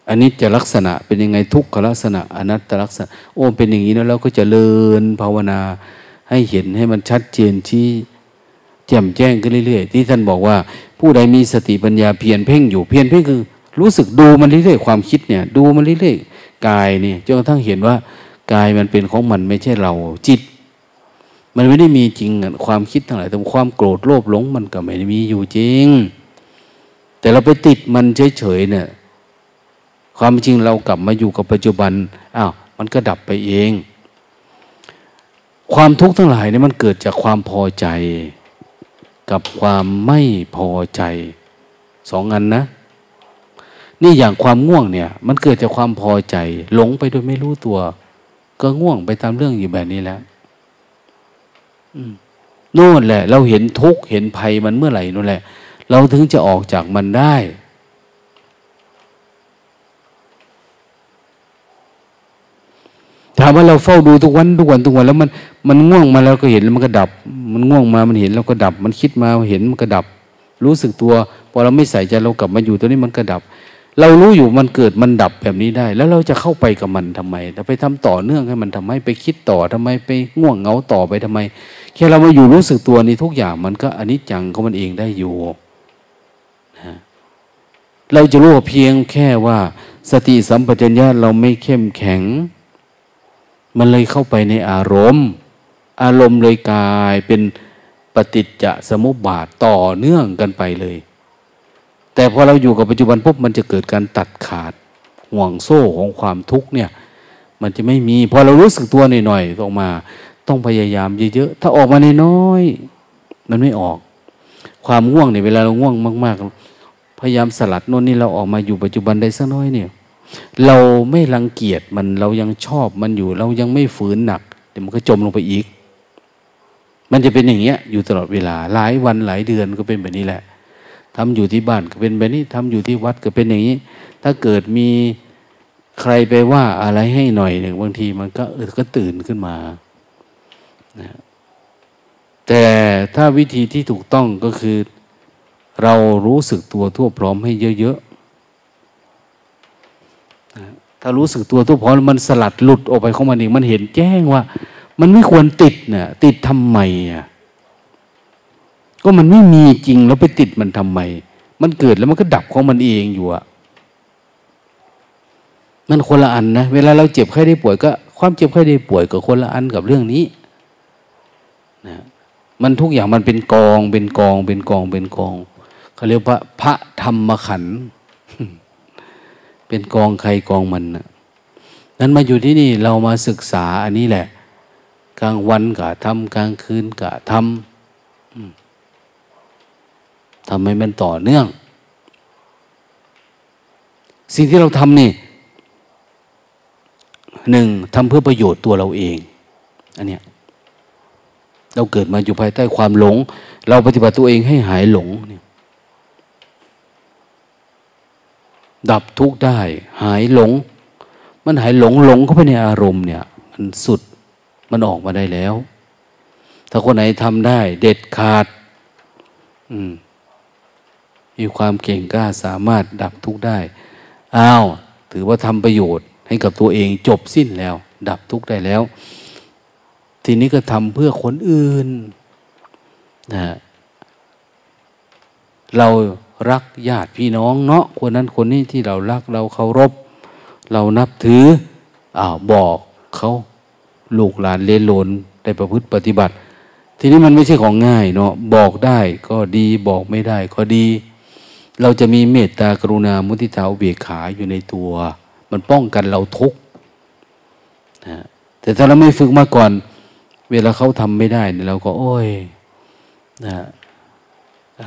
อันนี้จะลักษณะเป็นยังไงทุกขลักษณะอนัตตลักษณะ โอ้เป็นอย่างนี้แล้วเราก็จะเลินภาวนาให้เห็นให้มันชัดเจนที่แจ่มแจ้งขึ้นเรื่อย ๆ ที่ท่านบอกว่า ผู้ใดมีสติปัญญาเพียรเพ่งอยู่เพียรเพ่งคือ รู้สึกดูมันเรื่อยๆความคิดเนี่ย ดูมันเรื่อยๆกายนี่จนกระทั่งเห็นว่ากายมันเป็นของมันไม่ใช่เรา จิต มันไม่ได้มีจริงความคิดทั้งหลายแต่ความโกรธโลภหลงมันก็ไม่ได้มีอยู่จริง แต่เราไปติดมันเฉยๆเนี่ยความจริงเรากลับมาอยู่กับปัจจุบันอ้าวมันก็ดับไปเอง ความทุกข์ทั้งหลายเนี่ยมันเกิดจากความพอใจ กับความไม่พอใจสองอันนะ นี่อย่างความง่วงเนี่ย มันเกิดจากความพอใจ หลงไปโดยไม่รู้ตัว ก็ง่วงไปตามเรื่องอยู่แบบนี้แล้ว โน่นแหละ เราเห็นทุกข์เห็นภัยมันเมื่อไหร่นั่นแหละ เราถึงจะออกจากมันได้ ถามว่าเราเฝ้าดูทุกวันทุกวันทุกวันแล้วมันมันง่วงมาแล้วก็เห็นแล้วมันก็ดับ มันง่วงมามันเห็นแล้วก็ดับ มันคิดมาเห็นมันก็ดับ รู้สึกตัวพอเราไม่ใส่ใจเรากลับมาอยู่ตัวนี้มันก็ดับ เรารู้อยู่มันเกิดมันดับแบบนี้ได้ แล้วเราจะเข้าไปกับมันทำไมเราไปทำต่อเนื่องให้มันทำไมไปคิดต่อทำไมไปง่วงเหงาต่อไปทำไม แค่เรามาอยู่รู้สึกตัวนี้ทุกอย่างมันก็อนิจจังของมันเองได้อยู่เราจะรู้เพียงแค่ว่า สติสัมปชัญญะเราไม่เข้มแข็ง มันเลยเข้าไปในอารมณ์ อารมณ์เลยกลายเป็นปฏิจจสมุปบาทต่อเนื่องกันไปเลย แต่พอเราอยู่กับปัจจุบันปุ๊บมันจะเกิดการตัดขาดห่วงโซ่ของความทุกข์เนี่ย มันจะไม่มีพอเรารู้สึกตัวหน่อยๆออกมา ต้องพยายามเยอะๆ ถ้าออกมาในน้อย มันไม่ออก ความง่วงเนี่ยเวลาเราง่วงมากๆ พยายามสลัดโน่นนี่เราออกมาอยู่ปัจจุบันได้สักน้อยเนี่ย เราไม่รังเกียจมันเรายังชอบมันอยู่ เรายังไม่ฝืนหนักเดี๋ยวมันก็จมลงไปอีก มันจะเป็นอย่างเงี้ย อยู่ตลอดเวลาหลายวันหลายเดือนก็เป็นแบบนี้แหละทำอยู่ที่บ้านก็เป็นแบบนี้ทำอยู่ที่วัดก็เป็นอย่างนี้ ถ้าเกิดมีใครไปว่าอะไรให้หน่อยหนึ่งบางทีมันก็เออก็ตื่นขึ้นมา นะแต่ถ้าวิธีที่ถูกต้องก็คือ เรารู้สึกตัวทั่วพร้อมให้เยอะๆ ถ้ารู้สึกตัวทั่วพร้อมมันสลัดหลุดออกไปของมันเองมันเห็นแจ้งว่า มันไม่ควรติดเนี่ยติดทำไมอะก็มันไม่มีจริงแล้วไปติดมันทำไม มันเกิดแล้วมันก็ดับของมันเองอยู่อะมันคนละอันนะ เวลาเราเจ็บไข้ได้ป่วยก็ ความเจ็บไข้ได้ป่วยกับคนละอันกับเรื่องนี้ นะมันทุกอย่างมันเป็นกองเป็นกองเป็นกองเป็นกองเขาเรียกว่าพระธรรมขันเป็นกองใครกองมันนะนั้นมาอยู่ที่นี่เรามาศึกษาอันนี้แหละ กลางวันกะทำกลางคืนกะทำทำให้มันต่อเนื่อง สิ่งที่เราทำนี่หนึ่งทำเพื่อประโยชน์ตัวเราเอง อันเนี้ย เราเกิดมาอยู่ภายใต้ความหลง เราปฏิบัติตัวเองให้หายหลงเนี่ยดับทุกข์ได้ หายหลง มันหายหลงหลงเข้าไปในอารมณ์เนี่ย มันสุดมันออกมาได้แล้ว ถ้าคนไหนทำได้ เด็ดขาด อืมมีความเก่งกล้าสามารถดับทุกข์ได้ อ้าว ถือว่าทำประโยชน์ให้กับตัวเองจบสิ้นแล้ว ดับทุกข์ได้แล้ว ทีนี้ก็ทำเพื่อคนอื่นนะเรารักญาติพี่น้องเนาะคนนั้นคนนี้ที่เรารักเราเคารพ เรานับถืออ้าวบอกเขาลูกหลานเลนหลนได้ประพฤติปฏิบัติ ทีนี้มันไม่ใช่ของง่ายเนาะบอกได้ก็ดีบอกไม่ได้ก็ดี เราจะมีเมตตากรุณามุทิตาอุเบกขาอยู่ในตัว มันป้องกันเราทุกข์นะแต่ถ้าเราไม่ฝึกมาก่อน เวลาเขาทำไม่ได้เนี่ยเราก็ โอ้ยนะ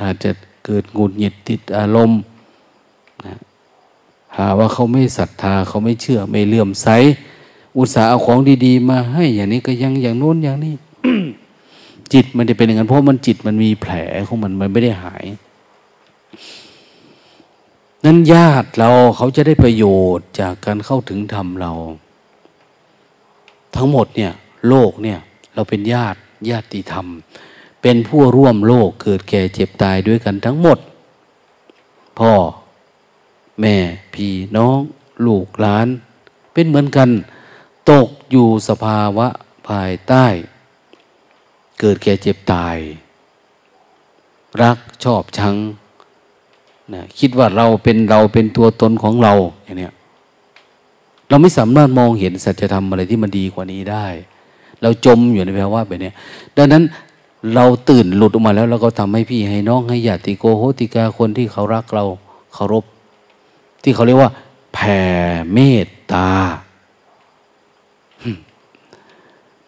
อาจจะเกิดงุดหงิดติดอารมณ์นะหาว่าเขาไม่ศรัทธาเขาไม่เชื่อไม่เลื่อมใส อุตส่าห์เอาของดีๆ มาให้ อย่างนี้ก็ยังอย่างโน้นอย่างนี้จิตมันจะเป็นอย่างนั้นเพราะมันจิตมันมีแผลของมันมันไม่ได้หาย นั้นญาติเราเขาจะได้ประโยชน์จากการเข้าถึงธรรมเรา ทั้งหมดเนี่ย โลกเนี่ย เราเป็นญาติญาติธรรม เป็นผู้ร่วมโลกเกิดแก่เจ็บตายด้วยกันทั้งหมด พ่อ แม่ พี่น้อง ลูกหลาน เป็นเหมือนกัน ตกอยู่สภาวะภายใต้ เกิดแก่เจ็บตาย รักชอบชังนะคิดว่าเราเป็นเราเป็นตัวตนของเราอย่างนี้เราไม่สามารถมองเห็นสัจธรรมอะไรที่มันดีกว่านี้ได้ เราจมอยู่ในภาวะแบบนี้ดังนั้นเราตื่นหลุดออกมาแล้วเราก็ทำให้พี่ให้น้องให้ญาติโกโหติกาคนที่เขารักเราเคารพ ที่เขาเรียกว่า แผ่เมตตา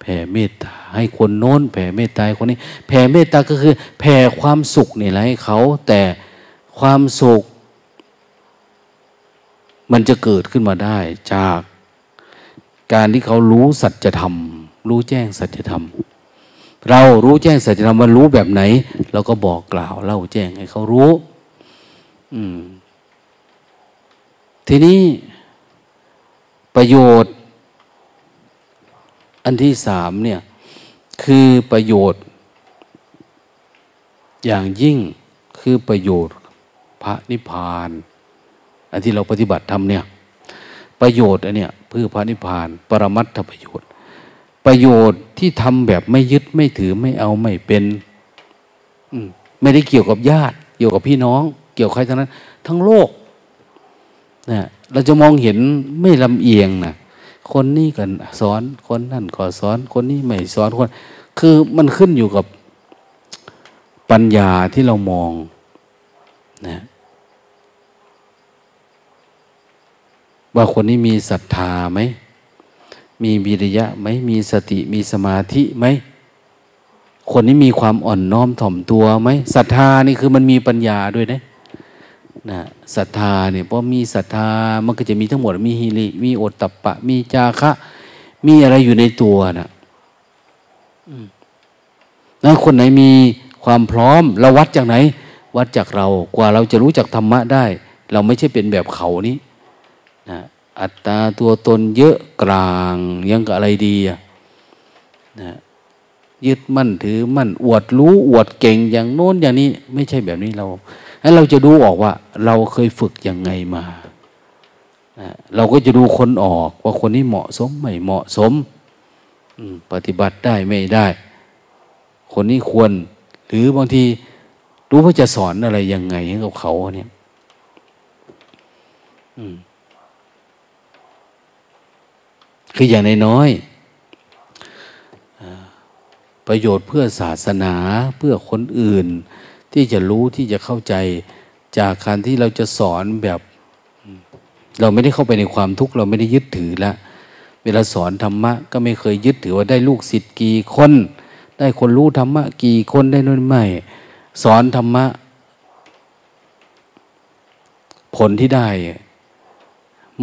แผ่เมตตา ให้คนโน้น แผ่เมตตาคนนี้ แผ่เมตตาก็คือ แผ่ความสุขนี่แหละให้เขาแต่ความสุข มันจะเกิดขึ้นมาได้ จากการที่เขารู้สัจธรรม รู้แจ้งสัจธรรม เรารู้แจ้งสัจธรรมว่ารู้แบบไหนเราก็บอกกล่าวเล่าแจ้งให้เขารู้ อืม ทีนี้ประโยชน์ อันที่สามเนี่ย คือประโยชน์ อย่างยิ่งคือประโยชน์พระนิพพาน อันที่เราปฏิบัติทำเนี่ย ประโยชน์อันเนี้ยเพื่อพระนิพพาน ปรมัตถประโยชน์ ประโยชน์ที่ทำแบบไม่ยึดไม่ถือไม่เอาไม่เป็นไม่ได้เกี่ยวกับญาติ เกี่ยวกับพี่น้อง เกี่ยวใครทั้งนั้น ทั้งโลกนะเราจะมองเห็นไม่ลำเอียงนะคนนี้กันสอนคนนั่นก็สอน คนนี้ไม่สอนคน คือมันขึ้นอยู่กับปัญญาที่เรามองนะว่าคนนี้มีศรัทธาไหม มีวิริยะไหมมีสติมีสมาธิไหมคนนี้มีความอ่อนน้อมถ่อมตัวไหมศรัทธานี่คือมันมีปัญญาด้วยนะนะศรัทธาเนี่ยเพราะมีศรัทธามันก็จะมีทั้งหมดมีฮิริมีโอตตะปะ มีจาคะ มีอะไรอยู่ในตัวนะนะคนไหนมีความพร้อมเราวัดจากไหน วัดจากเรากว่าเราจะรู้จักธรรมะได้ เราไม่ใช่เป็นแบบเขานี้นะ อัตตาตัวตนเยอะกลางยังกับอะไรดีอะนะยึดมั่นถือมั่นอวดรู้อวดเก่งอย่างโน้นอย่างนี้ ไม่ใช่แบบนี้เราให้เราจะดูออกว่า เราเคยฝึกยังไงมาเราก็จะดูคนออกว่าคนนี้เหมาะสมไม่เหมาะสมปฏิบัติได้ไม่ได้ คนนี้ควร หรือบางทีรู้ว่าจะสอนอะไรยังไงให้กับเขาเนี่ย อืม คืออย่างน้อยประโยชน์เพื่อศาสนาเพื่อคนอื่น ที่จะรู้ที่จะเข้าใจจากการที่เราจะสอนแบบ เราไม่ได้เข้าไปในความทุกข์เราไม่ได้ยึดถือแล้วเวลาสอนธรรมะ ก็ไม่เคยยึดถือว่าได้ลูกศิษย์กี่คน ได้คนรู้ธรรมะ กี่คนได้นู่นไม่ สอนธรรมะ ผลที่ได้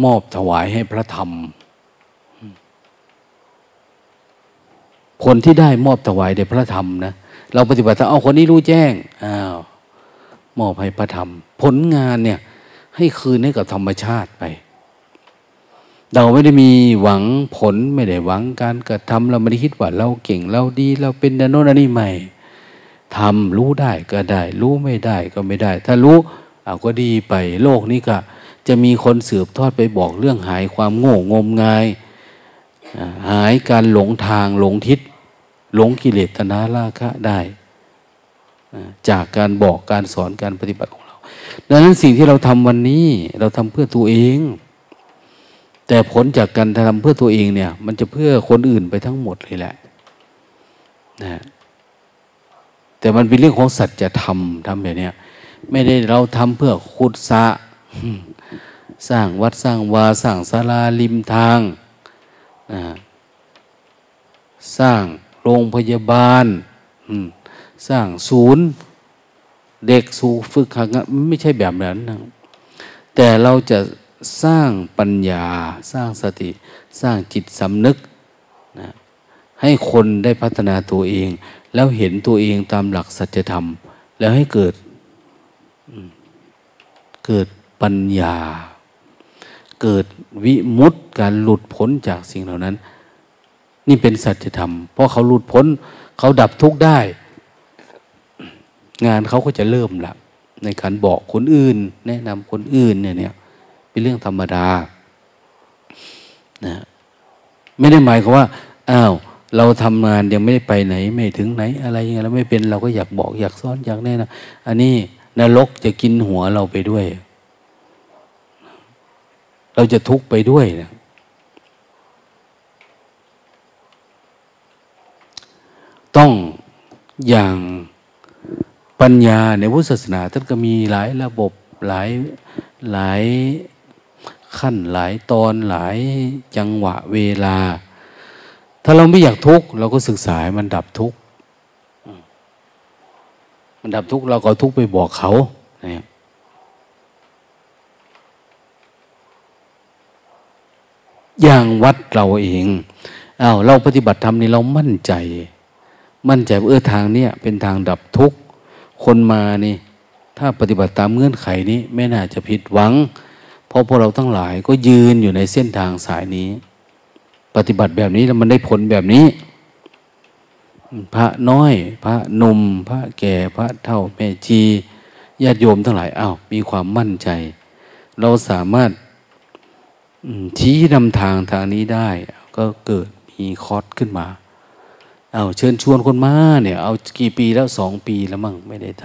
มอบถวายให้พระธรรม ผลที่ได้มอบถวายแด่พระธรรมนะเราปฏิบัติเอาคนนี้รู้แจ้งอ้าวมอบให้พระธรรม ผลงานเนี่ย ให้คืนให้กับธรรมชาติไป เราไม่ได้มีหวังผลไม่ได้หวังการกระทำเราไม่ได้คิดว่าเราเก่งเราดี เราเป็นดนโนนนี่ใหม่ทำรู้ได้ก็ได้ รู้ไม่ได้ก็ไม่ได้ ถ้ารู้เอาก็ดีไป โลกนี้ก็ จะมีคนสืบทอดไปบอกเรื่องหายความโง่งมงาย หายการหลงทางหลงทิศ หลงกิเลสตนาราคะได้จากการบอกการสอนการปฏิบัติของเรา ดังนั้นสิ่งที่เราทำวันนี้ เราทำเพื่อตัวเอง แต่ผลจากการทำเพื่อตัวเองเนี่ย มันจะเพื่อคนอื่นไปทั้งหมดเลยแหละนะแต่มันเป็นเรื่องของสัจธรรมทำแบบนี้ไม่ได้เราทำเพื่อขุดสะสร้างวัดสร้างวาสร้างศาลาริมทางสร้าง โรงพยาบาลสร้างศูนย์ เด็กสูฝึกหัดไม่ใช่แบบนั้นนะแต่เราจะสร้างปัญญา สร้างสติ สร้างจิตสำนึกนะให้คนได้พัฒนาตัวเอง แล้วเห็นตัวเองตามหลักสัจธรรม แล้วให้เกิดเกิดปัญญา เกิดวิมุตต์การหลุดพ้นจากสิ่งเหล่านั้น นี่เป็นสัจธรรม เพราะเขาหลุดพ้น เขาดับทุกข์ได้ งานเขาก็จะเริ่มละในการบอกคนอื่น แนะนำคนอื่นเนี่ยเนี่ยเป็นเรื่องธรรมดานะไม่ได้หมายความว่าอ้าวเราทำงานยังไม่ได้ไปไหน ไม่ถึงไหน อะไรยังไงเราไม่เป็นเราก็อยากบอกอยากสอนอยากแนะนำอันนี้นรกจะกินหัวเราไปด้วย เราจะทุกข์ไปด้วยนะ ต้องอย่างปัญญาในพุทธศาสนาท่านก็มีหลายระบบหลายหลายขั้นหลายตอนหลายจังหวะเวลา ถ้าเราไม่อยากทุกข์เราก็ศึกษามันดับทุกข์มันดับทุกข์เราก็ทุกข์ไปบอกเขาเนี่ยอย่างวัดเราเองอา้าวเราปฏิบัติธรรมนี่เรามั่นใจ มั่นใจว่าเออทางเนี้ยเป็นทางดับทุกข์ คนมานี่ ถ้าปฏิบัติตามเงื่อนไขนี้ไม่น่าจะผิดหวัง เพราะพวกเราทั้งหลายก็ยืนอยู่ในเส้นทางสายนี้ ปฏิบัติแบบนี้แล้วมันได้ผลแบบนี้ พระน้อย พระนมพระแก่พระเท่าแม่ชีญาติโยมทั้งหลายอ้าวมีความมั่นใจ เราสามารถชี้นำทางทางนี้ได้ ก็เกิดมีคอร์สขึ้นมา เอาเชิญชวนคนมาเนี่ย เอากี่ปีแล้วสองปีแล้วมั่งไม่ได้ท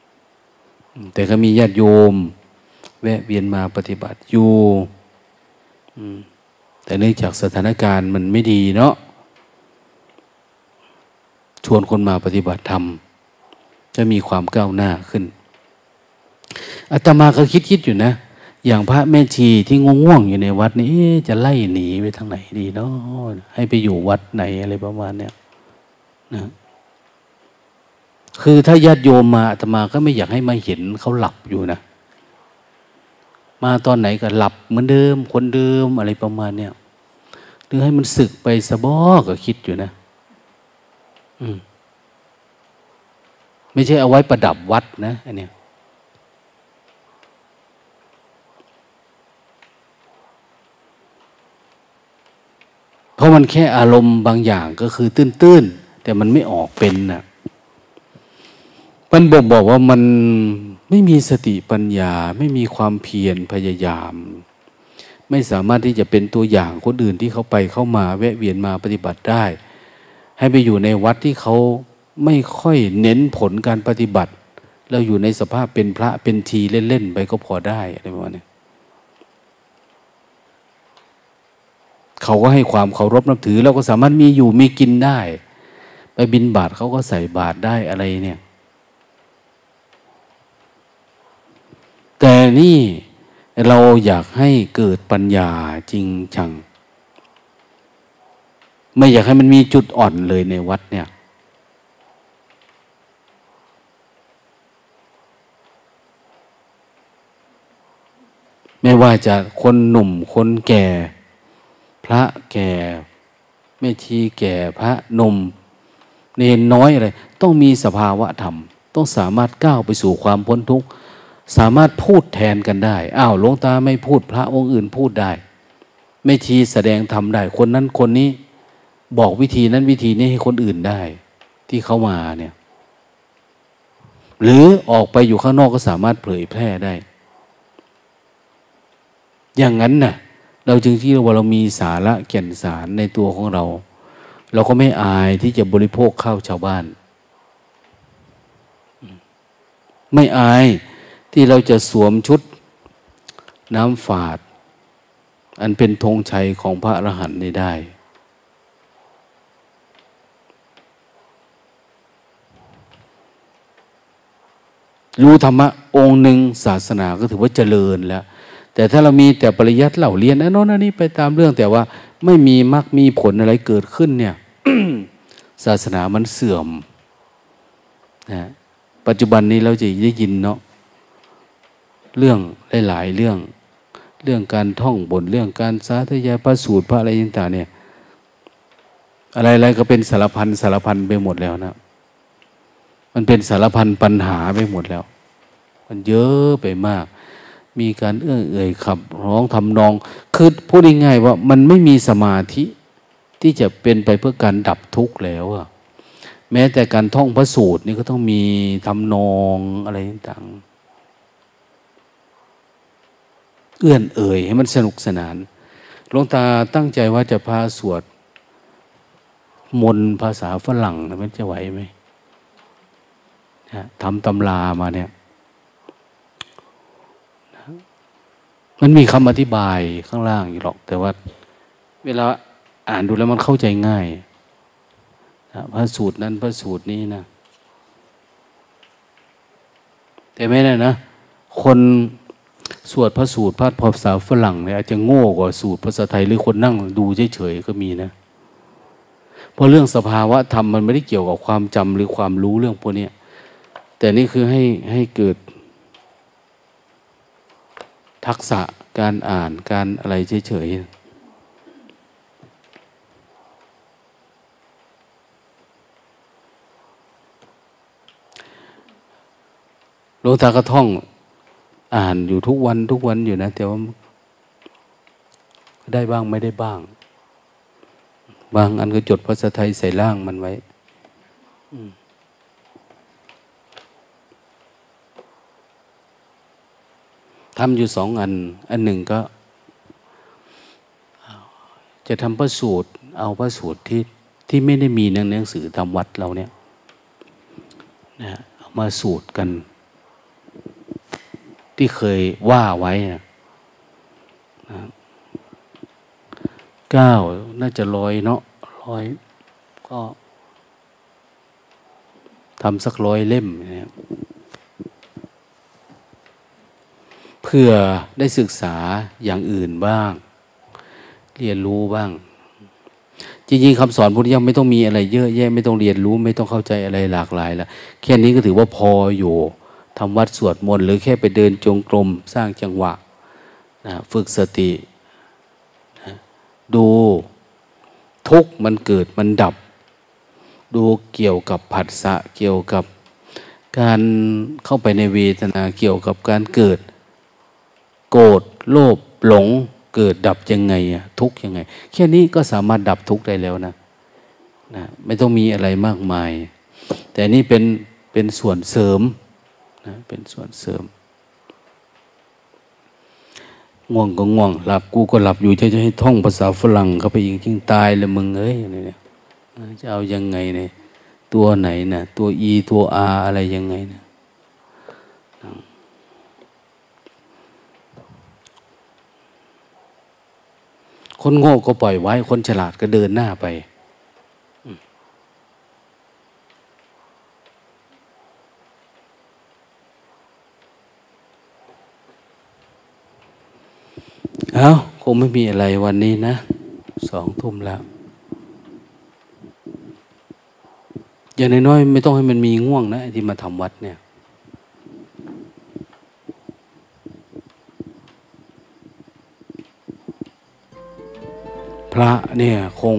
ำแต่ก็มีญาติโยม แวะเวียนมาปฏิบัติอยู่แต่เนื่องจากสถานการณ์มันไม่ดีเนาะชวนคนมาปฏิบัติธรรม จะมีความก้าวหน้าขึ้นอาตมาก็คิดคิดอยู่นะ อย่างพระแม่ชีที่ง่วงๆอยู่ในวัดนี้จะไล่หนีไปทางไหนดีเนาะให้ไปอยู่วัดไหนอะไรประมาณเนี้ย นะคือถ้าญาติโยมมาอาตมาก็ไม่อยากให้มาเห็นเขาหลับอยู่นะ มาตอนไหนก็หลับเหมือนเดิม คนเดิมอะไรประมาณเนี้ยหรือให้มันสึกไปสะบอก็คิดอยู่นะ อืม ไม่ใช่เอาไว้ประดับวัดนะอันเนี้ยเพราะมันแค่อารมณ์บางอย่างก็คือตื้นๆ แต่มันไม่ออกเป็นนะ่ะมันบอกบอกว่ามันไม่มีสติปัญญา ไม่มีความเพียรพยายาม ไม่สามารถที่จะเป็นตัวอย่างคนอื่นที่เขาไปเข้ามาแวะเวียนมาปฏิบัติได้ ให้ไปอยู่ในวัดที่เขาไม่ค่อยเน้นผลการปฏิบัติเราอยู่ในสภาพเป็นพระเป็นทีเล่นๆไปก็พอได้อะไรประมาณนี้เขาก็ให้ความเคารพนับถือเราก็สามารถมีอยู่มีกินได้ บินบาทเขาก็ใส่บาทได้อะไรเนี่ย แต่นี่เราอยากให้เกิดปัญญาจริงจัง ไม่อยากให้มันมีจุดอ่อนเลยในวัดเนี่ย ไม่ว่าจะคนหนุ่มคนแก่ พระแก่แม่ชีแก่พระหนุ่ม เนนน้อยอะไร ต้องมีสภาวะธรรม ต้องสามารถก้าวไปสู่ความพ้นทุกข์ สามารถพูดแทนกันได้ อ้าวหลวงตาไม่พูดพระองค์อื่นพูดได้ ไม่ชีแสดงธรรมได้ คนนั้นคนนี้บอกวิธีนั้นวิธีนี้ให้คนอื่นได้ ที่เขามาเนี่ย หรือออกไปอยู่ข้างนอกก็สามารถเผยแพร่ได้ อย่างนั้นน่ะ เราจึงที่ว่าเรามีสาระแก่นสารในตัวของเรา เราก็ไม่อายที่จะบริโภคข้าวชาวบ้าน ไม่อายที่เราจะสวมชุดน้ำฝาด อันเป็นธงชัยของพระอรหันต์นี้ได้ รู้ธรรมะองค์หนึ่งศาสนาก็ถือว่าเจริญแล้ว แต่ถ้าเรามีแต่ปริยัติเล่าเรียนอันโน้นอันนี้ไปตามเรื่องแต่ว่าไม่มีมรรคมีผลอะไรเกิดขึ้นเนี่ย ศาสนามันเสื่อมนะปัจจุบันนี้เราจะได้ยินเนาะเรื่องหลาย ๆ เรื่อง เรื่องการท่องบนเรื่องการสาธยายพระสูตรพระอะไรต่างๆเนี่ย อะไรๆก็เป็นสารพันสารพันไปหมดแล้วนะมันเป็นสารพันปัญหาไปหมดแล้ว มันเยอะไปมาก มีการเอื้อเอ่ยขับร้องทำนอง คือพูดง่ายๆว่ามันไม่มีสมาธิ ที่จะเป็นไปเพื่อการดับทุกข์แล้วอะแม้แต่การท่องพระสูตรนี่ก็ต้องมีทำนองอะไรต่างเอื้อนเอ่ยให้มันสนุกสนานหลวงตาตั้งใจว่าจะพาสวด มนภาษาฝรั่งนะมันจะไหวไหมทำตำรามาเนี่ย มันมีคำอธิบายข้างล่างอยู่หรอก แต่ว่า เวลา อ่านดูแล้วมันเข้าใจง่ายพระสูตรนั้นพระสูตรนี้นะแต่ไม่ได้นะ คนสวดพระสูตรพระภาษาฝรั่งเนี่ยอาจจะโง่กว่าสูตรภาษาไทยหรือคนนั่งดูเฉยๆก็มีนะเพราะเรื่องสภาวะธรรมมันไม่ได้เกี่ยวกับความจำหรือความรู้เรื่องพวกนี้แต่นี่คือให้ให้เกิด ทักษะการอ่านการอะไรเฉยๆ หลวงตากระท่อง อ่านอยู่ทุกวันทุกวันอยู่นะ แต่ว่าได้บ้างไม่ได้บ้าง บางอันก็จดภาษาไทยใส่ล่างมันไว้ทำอยู่สองอัน อันหนึ่งก็ จะทำพระสูตร เอาพระสูตรที่ที่ไม่ได้มีในหนังสือทำวัดเราเนี่ยนะเอามาสูตรกัน ที่เคยว่าไว้นะเก้าน่าจะร้อยเนาะร้อยก็ทำสักร้อยเล่มเนี่ยเพื่อได้ศึกษาอย่างอื่นบ้าง เรียนรู้บ้าง จริงๆคำสอนพุทธเจ้าไม่ต้องมีอะไรเยอะแยะไม่ต้องเรียนรู้ไม่ต้องเข้าใจอะไรหลากหลายแล้วแค่นี้ก็ถือว่าพออยู่ ทำวัดสวดมนต์หรือแค่ไปเดินจงกรมสร้างจังหวะนะฝึกสตินะดูทุกมันเกิดมันดับ ดูเกี่ยวกับผัสสะเกี่ยวกับการเข้าไปในเวทนาเกี่ยวกับการเกิด โกรธโลภหลงเกิดดับยังไงอะทุกยังไง แค่นี้ก็สามารถดับทุกได้แล้วนะนะ ไม่ต้องมีอะไรมากมาย แต่นี่เป็นเป็นส่วนเสริม นะเป็นส่วนเสริม ง่วงก็ง่วง หลับกูก็หลับอยู่จะจะให้ท่องภาษาฝรั่งเข้าไปอีกจิงตายเลยมึงเอ้ยเนี่ยจะเอายังไงเนี่ยตัวไหนนะตัวอีตัวอาอะไรยังไงนะคนโง่ก็ปล่อยไว้ คนฉลาดก็เดินหน้าไป เอาคงไม่มีอะไรวันนี้นะ สองทุ่มแล้ว อย่างน้อยๆไม่ต้องให้มันมีง่วงนะที่มาทำวัดเนี่ย พระเนี่ยคง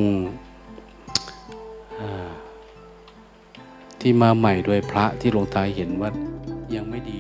ที่มาใหม่ด้วยพระที่หลวงตาเห็นว่ายังไม่ดี